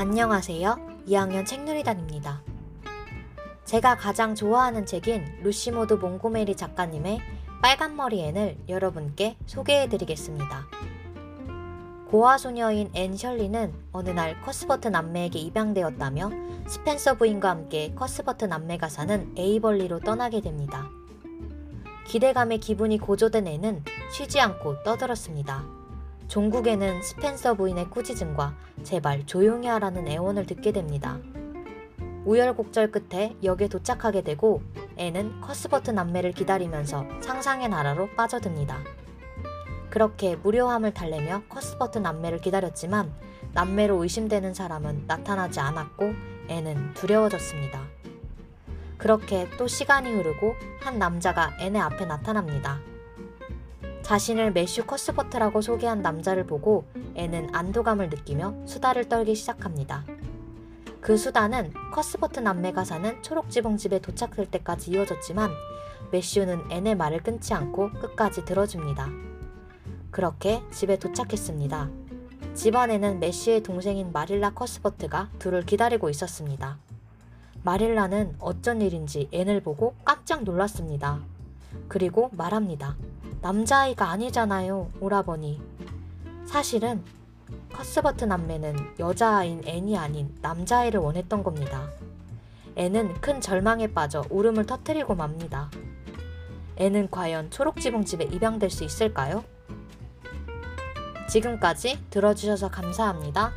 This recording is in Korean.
안녕하세요. 2학년 책누리단입니다. 제가 가장 좋아하는 책인 루시모드 몽고메리 작가님의 빨간머리 앤을 여러분께 소개해드리겠습니다. 고아 소녀인 앤 셜리는 어느 날 커스버트 남매에게 입양되었다며 스펜서 부인과 함께 커스버트 남매가 사는 에이번리로 떠나게 됩니다. 기대감에 기분이 고조된 앤은 쉬지 않고 떠들었습니다. 종국에는 스펜서 부인의 꾸짖음과 제발 조용히 하라는 애원을 듣게 됩니다. 우여곡절 끝에 역에 도착하게 되고 앤은 커스버트 남매를 기다리면서 상상의 나라로 빠져듭니다. 그렇게 무료함을 달래며 커스버트 남매를 기다렸지만 남매로 의심되는 사람은 나타나지 않았고 앤은 두려워졌습니다. 그렇게 또 시간이 흐르고 한 남자가 앤의 앞에 나타납니다. 자신을 매슈 커스버트라고 소개한 남자를 보고 앤은 안도감을 느끼며 수다를 떨기 시작합니다. 그 수다는 커스버트 남매가 사는 초록지붕 집에 도착할 때까지 이어졌지만 매슈는 앤의 말을 끊지 않고 끝까지 들어줍니다. 그렇게 집에 도착했습니다. 집안에는 매슈의 동생인 마릴라 커스버트가 둘을 기다리고 있었습니다. 마릴라는 어쩐 일인지 앤을 보고 깜짝 놀랐습니다. 그리고 말합니다. 남자아이가 아니잖아요, 오라버니. 사실은 커스버트 남매는 여자아이인 앤이 아닌 남자아이를 원했던 겁니다. 앤은 큰 절망에 빠져 울음을 터뜨리고 맙니다. 앤은 과연 초록지붕집에 입양될 수 있을까요? 지금까지 들어주셔서 감사합니다.